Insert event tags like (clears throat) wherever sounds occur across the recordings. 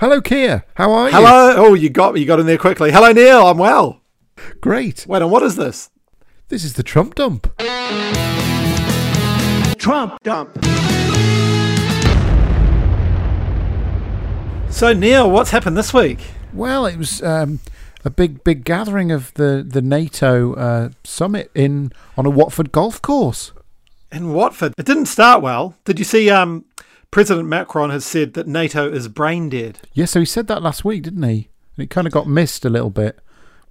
Hello, Kia. How are you? Hello. Oh, you got you got in there quickly. Hello, Neil. I'm well. Great. Wait, and what is this? This is the Trump dump. Trump dump. So, Neil, what's happened this week? Well, it was um, a big, big gathering of the the NATO uh, summit in on a Watford golf course. In Watford, it didn't start well. Did you see? Um, President Macron has said that NATO is brain dead. Yeah, so he said that last week, didn't he? And it kind of got missed a little bit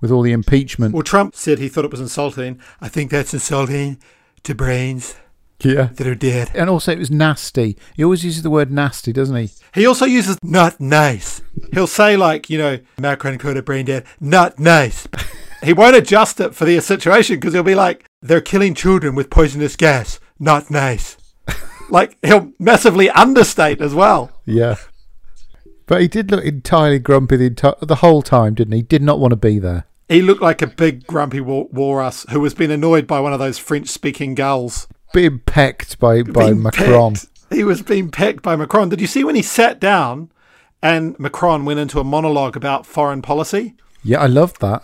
with all the impeachment. Well, Trump said he thought it was insulting. I think that's insulting to brains yeah. that are dead. And also, it was nasty. He always uses the word nasty, doesn't he? He also uses not nice. He'll say, like, you know, Macron called it brain dead, not nice. (laughs) he won't adjust it for the situation because he'll be like, they're killing children with poisonous gas, not nice. Like, he'll massively understate as well. Yeah. But he did look entirely grumpy the, enti- the whole time, didn't he? Did not want to be there. He looked like a big grumpy wa- walrus who has been annoyed by one of those French-speaking gulls. Being pecked by, by Being Macron. pecked. He was being pecked by Macron. Did you see when he sat down and Macron went into a monologue about foreign policy? Yeah, I loved that.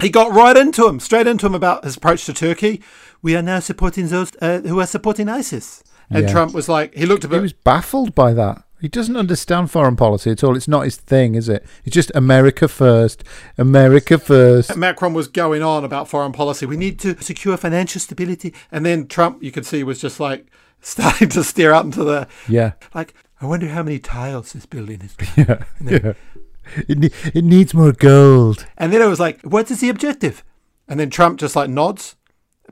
He got right into him, straight into him about his approach to Turkey. We are now supporting those uh, who are supporting ISIS. And Yeah. Trump was like, he looked a He was baffled by that. He doesn't understand foreign policy at all. It's not his thing, is it? It's just America first. America first. Macron was going on about foreign policy. We need to secure financial stability. And then Trump, you could see, was just like (laughs) starting to stare out into the. Yeah. Like, I wonder how many tiles this building is. (laughs) Yeah. yeah. It, ne- it needs more gold. And then it was like, what is the objective? And then Trump just like nods.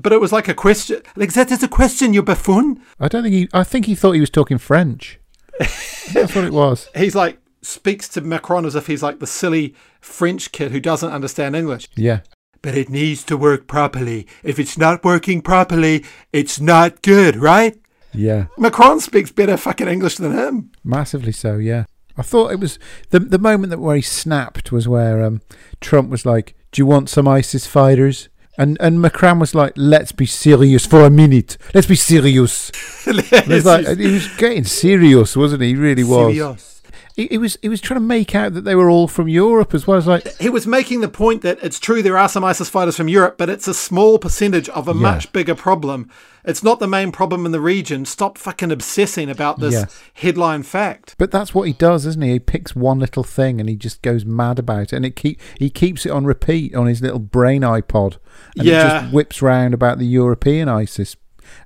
But it was like a question. Like, that is a question, you buffoon. I don't think he. I think he thought he was talking French. That's what it was. (laughs) He's like, speaks to Macron as if he's like the silly French kid who doesn't understand English. Yeah. But it needs to work properly. If it's not working properly, it's not good, right? Yeah. Macron speaks better fucking English than him. Massively so. Yeah. I thought it was the the moment that where he snapped was where um, Trump was like, "Do you want some ISIS fighters?" And and Macron was like, "Let's be serious for a minute. Let's be serious." (laughs) It's like he was getting serious, wasn't he? He really was. Serious. He, was he was trying to make out that they were all from Europe as well. as like, He was making the point that it's true there are some ISIS fighters from Europe, but it's a small percentage of a Yeah. much bigger problem. It's not the main problem in the region. Stop fucking obsessing about this Yeah. headline fact. but that's what he does, isn't he? He picks one little thing and he just goes mad about it, and it keep he keeps it on repeat on his little brain iPod, and it Yeah. just whips round about the European ISIS.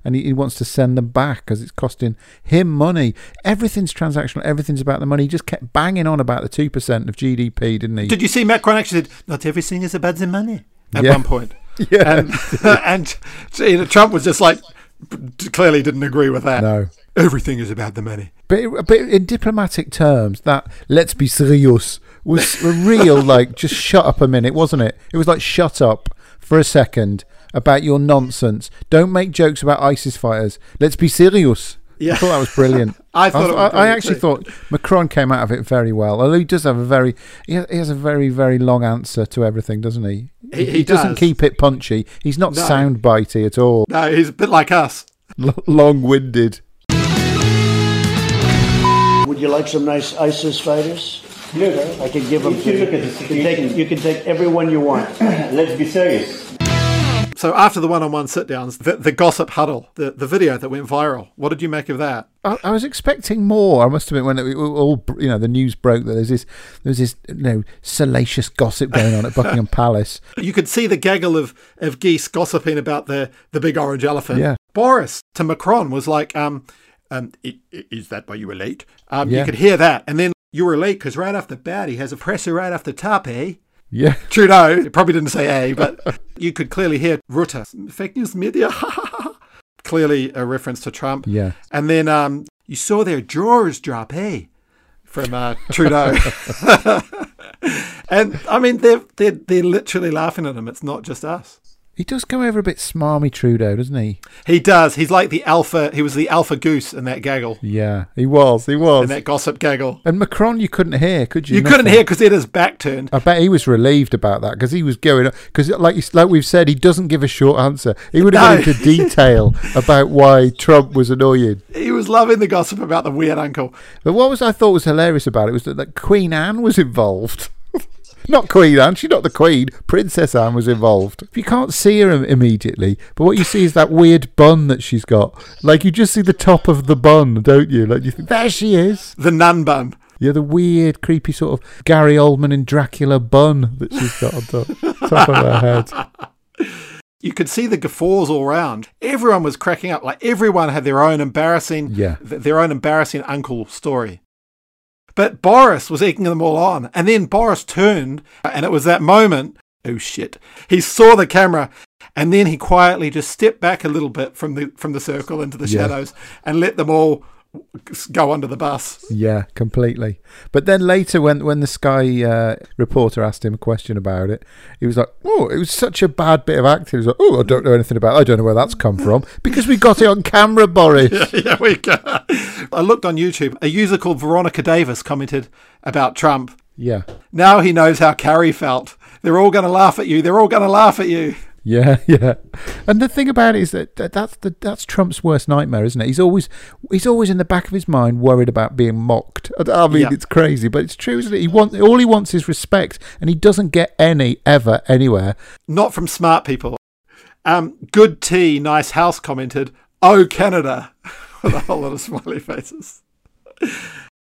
And he, he wants to send them back because it's costing him money. Everything's transactional. Everything's about the money. He just kept banging on about the two percent of GDP, didn't he? Did you see Macron actually said, not everything is about the money at Yeah. one point? (laughs) Yeah. And, (laughs) and you know, Trump was just like, clearly didn't agree with that. no. Everything is about the money. But, but in diplomatic terms, that let's be serious was a real like just shut up a minute, wasn't it? It was like shut up for a second about your nonsense. Don't make jokes about ISIS fighters. Let's be serious. Yeah. I thought that was brilliant. (laughs) I thought it was I, I actually too. thought Macron came out of it very well. Although he does have a very he has, a very very long answer to everything, doesn't he? He- he doesn't keep it punchy. He's not No. sound bitey at all. No, he's a bit like us. L- long winded. Would you like some nice ISIS fighters? Look, I can give them you to look at the You can take, you can take everyone you want. (clears throat) let's be serious. So after the one-on-one sit-downs, the, the gossip huddle, the, the video that went viral, what did you make of that? I, I was expecting more. I must admit, when it all you know, the news broke that there's this there's this you know salacious gossip going on at (laughs) Buckingham Palace. You could see the gaggle of, of geese gossiping about the, the big orange elephant. Yeah. Boris to Macron was like, um, um, "I- i- is that why you were late? Um, Yeah. You could hear that. And then you were late because right off the bat, he has a presser right off the top, eh? Yeah, (laughs) Trudeau, he probably didn't say A, but (laughs) you could clearly hear Rutte, fake news media, (laughs) clearly a reference to Trump. yeah. And then um, you saw their drawers drop, hey, from uh, Trudeau. and I mean, they're, they're, they're literally laughing at him. It's not just us. He does come over a bit smarmy, Trudeau, doesn't he? He does. He's like the alpha. He was the alpha goose in that gaggle, Yeah, he was. He was. in that gossip gaggle. and Macron, you couldn't hear, could you? You couldn't Nothing. hear because he had his back turned. I bet he was relieved about that because he was going because, like like we've said, he doesn't give a short answer. He would have No. gone into detail (laughs) about why Trump was annoying. He was loving the gossip about the weird uncle. But what was I thought was hilarious about it was that, that Queen Anne was involved. Not Queen Anne, she's not the Queen. Princess Anne was involved. You can't see her immediately, but what you see is that weird bun that she's got. Like you just see the top of the bun, don't you? Like you think there she is. The nun bun. Yeah, the weird, creepy sort of Gary Oldman in Dracula bun that she's got on top, top of her head. You could see the guffaws all round. Everyone was cracking up. Like everyone had their own embarrassing, Yeah. th- their own embarrassing uncle story. But Boris was egging them all on, and then Boris turned, and it was that moment. Oh shit! He saw the camera, and then he quietly just stepped back a little bit from the from the circle into the Yeah. shadows, and let them all (laughs) go under the bus. Yeah, completely. But then later, when when the Sky uh, reporter asked him a question about it, he was like, "Oh, it was such a bad bit of acting." He was like, "Oh, I don't know anything about. It. I don't know where that's come from (laughs) because we got it on camera, Boris." (laughs) yeah, we go. I looked on YouTube. A user called Veronica Davis commented about Trump. Yeah, Now he knows how Carrie felt. They're all going to laugh at you. They're all going to laugh at you. Yeah, (laughs) yeah. And the thing about it is that, that that's the that's Trump's worst nightmare, isn't it? He's always he's always in the back of his mind worried about being mocked. I- mean, Yeah. it's crazy, but it's true, isn't it? He wants all he wants is respect, and he doesn't get any ever anywhere. Not from smart people. Um, good tea, nice house commented, Oh, Canada, (laughs) with a whole lot of smiley faces.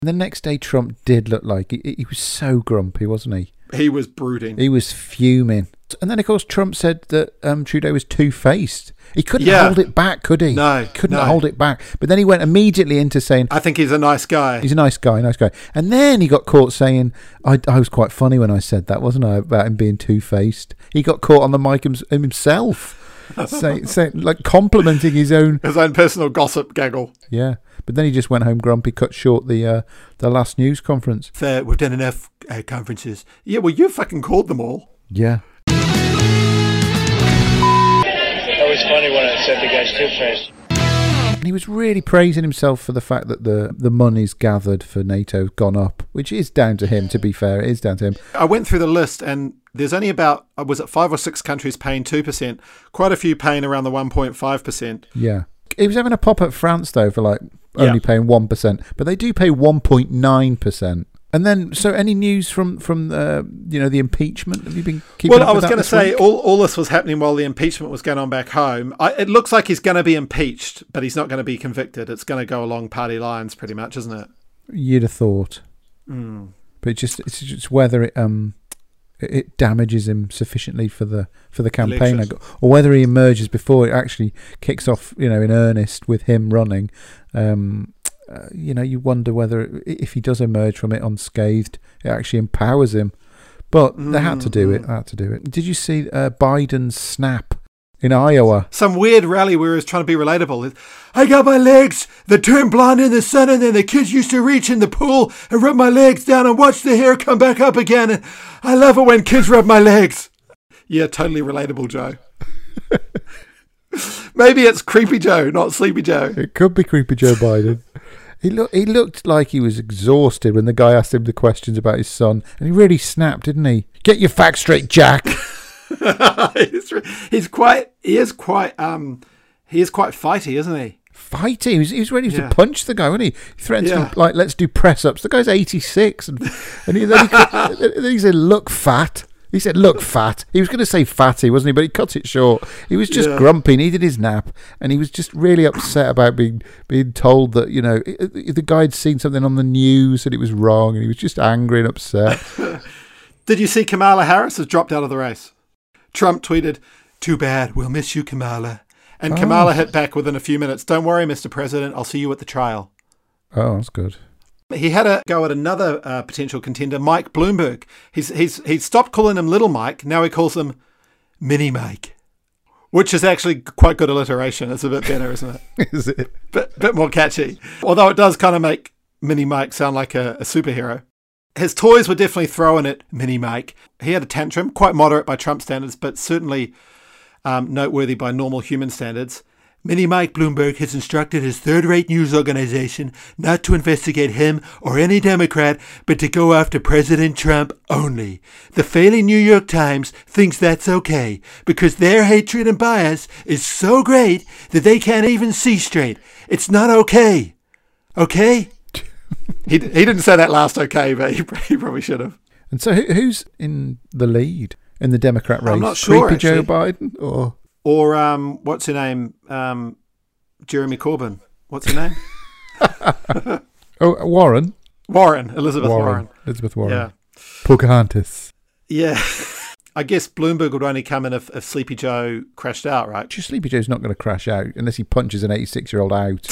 The next day, Trump did look like he, he was so grumpy, wasn't he? He was brooding. He was fuming. And then, of course, Trump said that um, Trudeau was two faced. He couldn't Yeah. hold it back, could he? No, couldn't no. hold it back. But then he went immediately into saying, I think he's a nice guy. He's a nice guy, nice guy. And then he got caught saying, I, I was quite funny when I said that, wasn't I, about him being two faced. He got caught on the mic himself, (laughs) saying, saying, like complimenting his own. His own personal gossip gaggle. Yeah. But then he just went home grumpy, cut short the uh, the last news conference. Fair, we've done enough uh, conferences. Yeah, well, you fucking called them all. Yeah. Said the guy's two-faced. And he was really praising himself for the fact that the, the money's gathered for NATO have gone up, which is down to him, to be fair. It is down to him. I went through the list and there's only about, uh, was it five or six countries paying 2%, quite a few paying around the 1.5%. Yeah. He was having a pop at France, though, for like only Yeah. paying 1%, but they do pay 1.9%. And then, so any news from from uh, you know the impeachment? Have you been keeping? Well, I was going to say week? all, all this was happening while the impeachment was going on back home. I, it looks like he's going to be impeached, but he's not going to be convicted. It's going to go along party lines, pretty much, isn't it? you'd have thought, Mm. but it just it's just whether it um it- damages him sufficiently for the for the campaign, or whether he emerges before it actually kicks off, you know, in earnest with him running. Um, uh, you know, you wonder whether if he does emerge from it unscathed, it actually empowers him. But they had to do it. Mm. They had to do it. Did you see uh, Biden's snap in Iowa? Some weird rally where he was trying to be relatable. I got my legs that turned blonde in the sun, and then the kids used to reach in the pool and rub my legs down and watch the hair come back up again. And I love it when kids rub my legs. Yeah, totally relatable, Joe. (laughs) Maybe it's Creepy Joe, not Sleepy Joe. It could be creepy Joe Biden. (laughs) He looked. He looked like he was exhausted when the guy asked him the questions about his son, and he really snapped, didn't he? Get your facts straight, Jack. (laughs) (laughs) he's, he's quite. He is quite. Um, he is quite fighty, isn't he? Fighty. He was, he was ready Yeah. to punch the guy, wasn't he? He threatened Yeah. to like, let's do press ups. The guy's eighty six, and and he, then, he, (laughs) then he said, "Look fat." He said, "Look fat." He was going to say fatty, wasn't he? But he cut it short. He was just Yeah. grumpy, needed his nap, and he was just really upset about being being told that you know i- i- the guy had seen something on the news and it was wrong, and he was just angry and upset. (laughs) Did you see Kamala Harris has dropped out of the race? Trump tweeted, "Too bad. We'll miss you, Kamala." And Oh. Kamala hit back within a few minutes. Don't worry, Mr. President. I'll see you at the trial. oh, that's good. He had a go at another uh, potential contender, Mike Bloomberg. He's he's he's stopped calling him Little Mike. Now he calls him Mini Mike, which is actually quite good alliteration. It's a bit better, isn't it? (laughs) Is it? bit, bit more catchy. Although it does kind of make Mini Mike sound like a, a superhero. His toys were definitely throwing at Mini Mike. He had a tantrum, quite moderate by Trump standards, but certainly um, noteworthy by normal human standards. Mini Mike Bloomberg has instructed his third rate news organization not to investigate him or any Democrat, but to go after President Trump only. The failing New York Times thinks that's okay because their hatred and bias is so great that they can't even see straight. It's not okay. Okay? he, he didn't say that last okay, but he, he probably should have. And so, who, who's in the lead in the Democrat race? I'm not sure, Creepy Joe. Biden or Or um, what's her name? Um, Jeremy Corbyn. What's her name? (laughs) oh Warren? Warren. Elizabeth Warren. Elizabeth Warren. Yeah. Pocahontas. Yeah. (laughs) I guess Bloomberg would only come in if, if Sleepy Joe crashed out, right? Just Sleepy Joe's not going to crash out unless he punches an 86 year old out.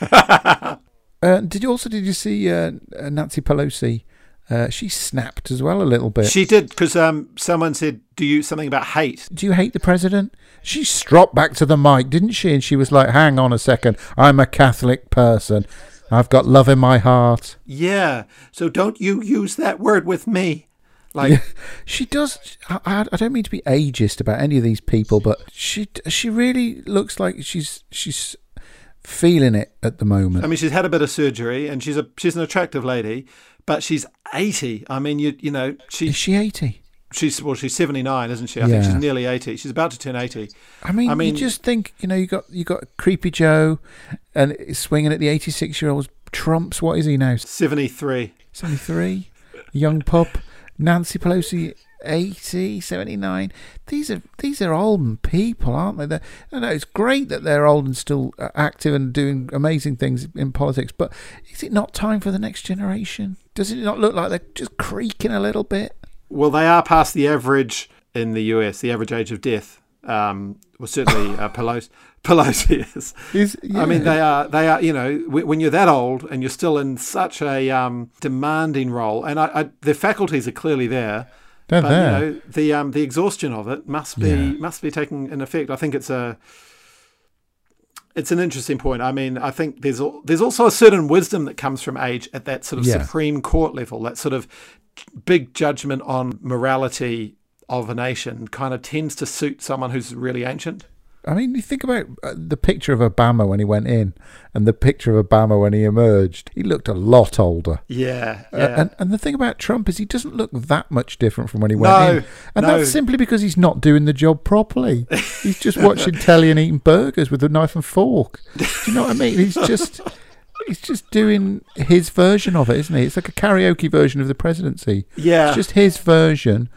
(laughs) uh, did you also did you see uh, Nancy Pelosi? Uh, she snapped as well a little bit. She did because um, someone said, "Do you something about hate?" Do you hate the president? She stropped back to the mic, didn't she? And she was like, "Hang on a second, I'm a Catholic person. I've got love in my heart." Yeah. So don't you use that word with me. Like (laughs) she does. I, I I don't mean to be ageist about any of these people, but she she really looks like she's she's feeling it at the moment. I mean, she's had a bit of surgery, and she's a she's an attractive lady, but she's eighty. I mean, you you know, she Is she eighty? she's well, she's seventy nine, isn't she? I think she's nearly eighty. She's about to turn eighty. I mean, I mean- you just think you know you got you got Creepy Joe, and swinging at the eighty six year olds. Trump's what is he now? Seventy three. Seventy three, young pup. Nancy Pelosi. 80, 79. These are these are old people, aren't they? They're, I know it's great that they're old and still uh, active and doing amazing things in politics, but is it not time for the next generation? Does it not look like they're just creaking a little bit? Well, they are past the average in the US. The average age of death. Um, well, certainly uh, (laughs) Pelosi. Pelosi is. Is I mean, they are. They are. You know, when you're that old and you're still in such a um, demanding role, and I, I, the faculties are clearly there. They're but there. you know, the um, the exhaustion of it must be Yeah. must be taking an effect. I think it's a. It's an interesting point. I mean, I think there's there's also a certain wisdom that comes from age at that sort of Yeah. supreme court level. That sort of big judgment on morality of a nation kind of tends to suit someone who's really ancient. I mean, you think about uh, the picture of Obama when he went in, and the picture of Obama when he emerged. He looked a lot older. Yeah, Uh, yeah. and and the thing about Trump is he doesn't look that much different from when he went No, in, and no. that's simply because he's not doing the job properly. He's just watching telly and eating burgers with a knife and fork. Do you know what I mean? He's just. He's just doing his version of it, isn't he? It's like a karaoke version of the presidency. yeah. It's just his version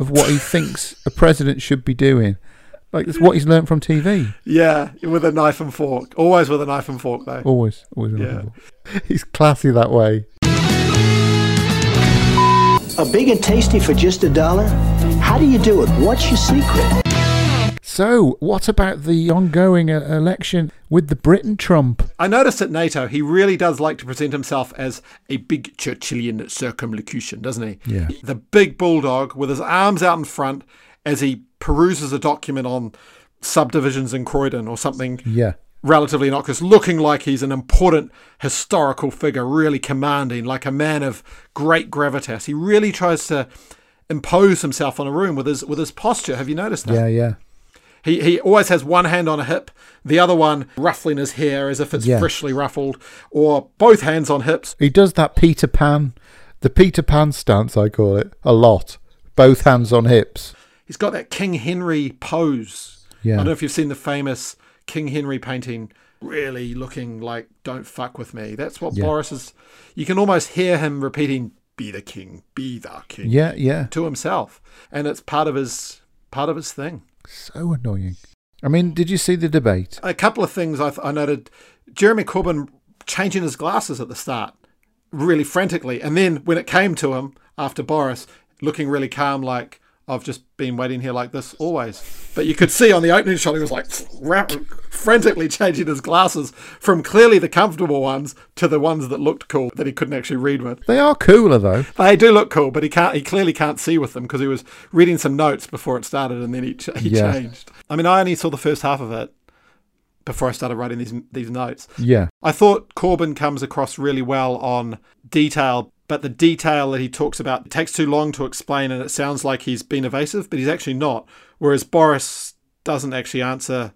of what he thinks a president should be doing. Like it's what he's learned from TV. Yeah, with a knife and fork. Always with a knife and fork, though. Always, always. Yeah. remember. He's classy that way. A big and tasty for just a dollar? How do you do it? What's your secret? So, what about the ongoing uh, election with the Britain Trump? I noticed at NATO, he really does like to present himself as a big Churchillian circumlocution, doesn't he? Yeah. The big bulldog with his arms out in front as he peruses a document on subdivisions in Croydon or something Yeah, relatively innocuous, looking like he's an important historical figure, really commanding, like a man of great gravitas. He really tries to impose himself on a room with his with his posture. Have you noticed that? yeah, yeah. He he always has one hand on a hip, the other one ruffling his hair as if it's Yeah. freshly ruffled, or both hands on hips. He does that Peter Pan, the Peter Pan stance, I call it, a lot. Both hands on hips. He's got that King Henry pose. Yeah. I don't know if you've seen the famous King Henry painting, really looking like "Don't fuck with me." That's what Yeah. Boris is. You can almost hear him repeating "Be the king, be the king" Yeah, yeah. to himself, and it's part of his part of his thing. So annoying. I mean, did you see the debate? a couple of things I, th- I noted. Jeremy Corbyn changing his glasses at the start, really frantically, and then when it came to him after Boris, looking really calm, like I've just been waiting here like this always. But you could see on the opening shot he was like ra- frantically changing his glasses from clearly the comfortable ones to the ones that looked cool that he couldn't actually read with. They are cooler though. They do look cool, but he can't. He clearly can't see with them because he was reading some notes before it started, and then he, ch- he Yeah. changed. I mean, I only saw the first half of it before I started writing these these notes. Yeah, I thought Corbyn comes across really well on detail, but the detail that he talks about takes too long to explain, and it sounds like he's been evasive, but he's actually not. Whereas Boris doesn't actually answer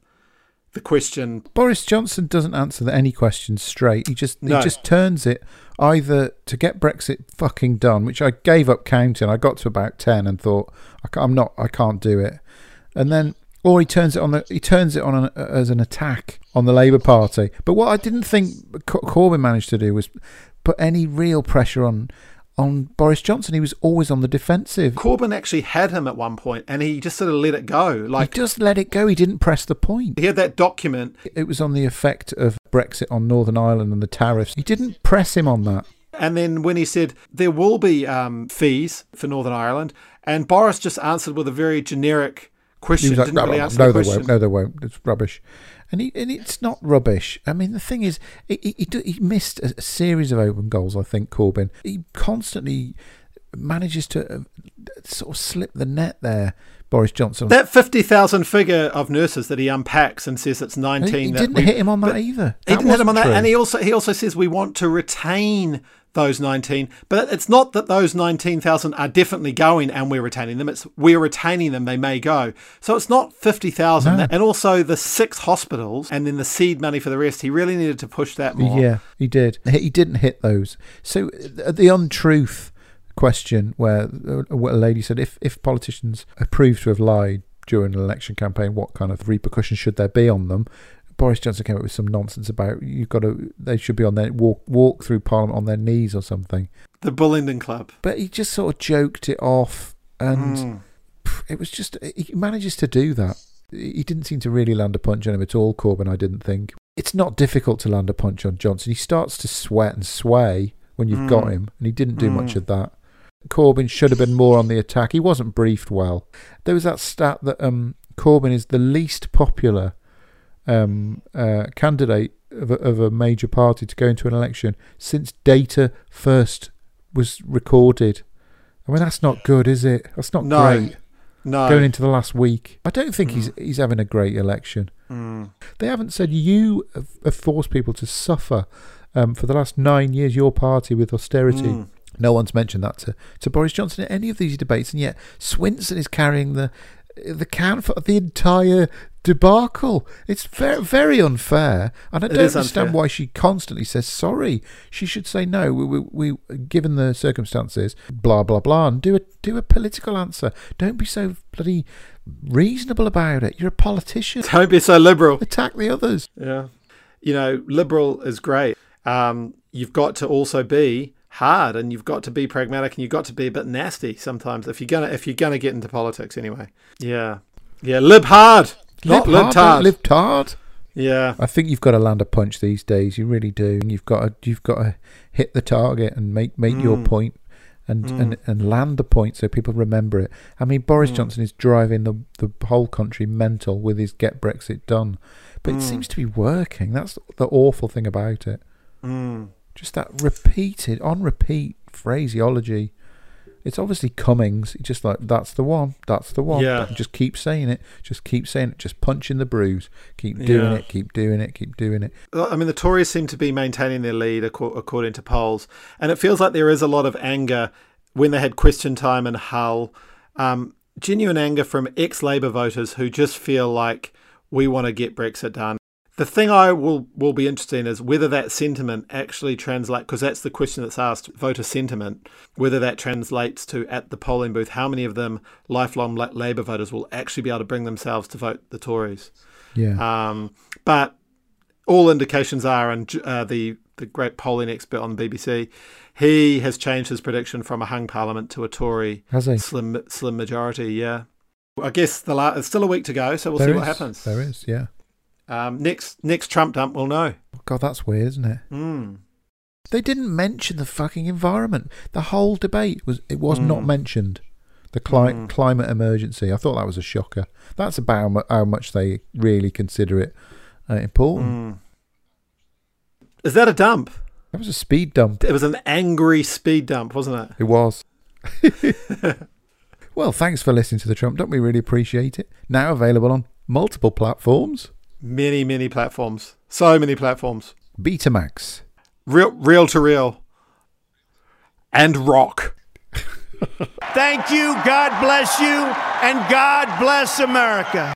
the question. Boris Johnson doesn't answer any questions straight. He just No. he just turns it either to get Brexit fucking done, which I gave up counting. I got to about ten and thought I I'm not, I can't do it, and then or he turns it on the he turns it on an, as an attack on the Labour Party. But what I didn't think Co- Corbyn managed to do was put any real pressure on on Boris Johnson. He was always on the defensive. Corbyn actually had him at one point, and he just sort of let it go. Like he just let it go. He didn't press the point. he had that document, It was on the effect of Brexit on Northern Ireland and the tariffs. He didn't press him on that. and then when he said there will be um, fees for Northern Ireland, and Boris just answered with a very generic question. Like, no, really no, no, won't. No, they won't. It's rubbish. And, he, and it's not rubbish. I mean, the thing is, he, he, he missed a, series of open goals, I think, Corbyn. He constantly manages to uh, sort of slip the net there, Boris Johnson. That 50,000 figure of nurses that he unpacks and says it's 19. he, he didn't we- hit him on that either. He didn't hit him on wasn't that. true. And he also, he also says we want to retain those 19. But it's not that those 19,000 are definitely going and we're retaining them. It's we're retaining them. They may go. So it's not 50,000. No. And also the six hospitals and then the seed money for the rest. He really needed to push that more. Yeah, he did. He didn't hit those. So uh, the untruth question, where uh, a lady said, if if politicians are proved to have lied during an election campaign, what kind of repercussions should there be on them? Boris Johnson came up with some nonsense about you've got to they should be on their walk walk through Parliament on their knees or something. The Bullingdon Club. But he just sort of joked it off, and Mm. it was just he manages to do that. He didn't seem to really land a punch on him at all, Corbyn. I didn't think it's not difficult to land a punch on Johnson. He starts to sweat and sway when you've got Mm. him, and he didn't do much Mm. of that. Corbyn should have been more on the attack. He wasn't briefed well. There was that stat that um, Corbyn is the least popular um, uh, candidate of a, of a major party to go into an election since data first was recorded. I mean, that's not good, is it? That's not No. great. No. Going into the last week, I don't think he's he's having a great election. Mm. They haven't said you have, have forced people to suffer um, for the last nine years. Your party with austerity. Mm. No one's mentioned that to, to Boris Johnson in any of these debates, and yet Swinson is carrying the the can for the entire debacle. It's very very unfair, and I don't understand unfair. why she constantly says sorry. She should say no. We, we, we given the circumstances, blah blah blah, and do a do a political answer. Don't be so bloody reasonable about it. You're a politician. Don't be so liberal. Attack the others. Yeah. You know, liberal is great. Um, you've got to also be hard and you've got to be pragmatic and you've got to be a bit nasty sometimes if you're gonna if you're gonna get into politics anyway. Yeah. Yeah, lib hard. Not hard, hard. hard. Yeah. I think you've got to land a punch these days. You really do. You've got to you've got to hit the target and make make your Mm. point and, Mm. and and land the point so people remember it. I mean, Boris Mm. Johnson is driving the the whole country mental with his get Brexit done, but Mm. it seems to be working. That's the awful thing about it. Mm. Just that repeated on repeat phraseology. It's obviously Cummings. He's just like that's the one. That's the one. Yeah. Just keep saying it. Just keep saying it. Just punching the bruise. Keep doing Yeah. it. Keep doing it. Keep doing it. I mean, the Tories seem to be maintaining their lead according to polls, and it feels like there is a lot of anger when they had question time in Hull. Um, genuine anger from ex-Labor voters who just feel like we want to get Brexit done. The thing I will will be interested in is whether that sentiment actually translates, because that's the question that's asked, voter sentiment, whether that translates to at the polling booth, how many of them lifelong La- Labor voters will actually be able to bring themselves to vote the Tories. Yeah. Um, but all indications are, and uh, the the great polling expert on the BBC, he has changed his prediction from a hung parliament to a Tory slim slim majority. Yeah, I guess the la- it's still a week to go, so we'll There see what happens. There is, yeah. Um, next next Trump dump, we'll know. God, that's weird, isn't it? Mm. They didn't mention the fucking environment. The whole debate was it was not Mm. mentioned. The cli- Mm. climate emergency. I thought that was a shocker. That's about how much they really consider it uh, important. Mm. Is that a dump? That was a speed dump. It was an angry speed dump, wasn't it? It was. (laughs) well, thanks for listening to the Trump Dump. We really appreciate it. Now available on multiple platforms. Many many platforms, so many platforms, Betamax. reel reel to reel, and rock. Thank you, God bless you, and God bless America.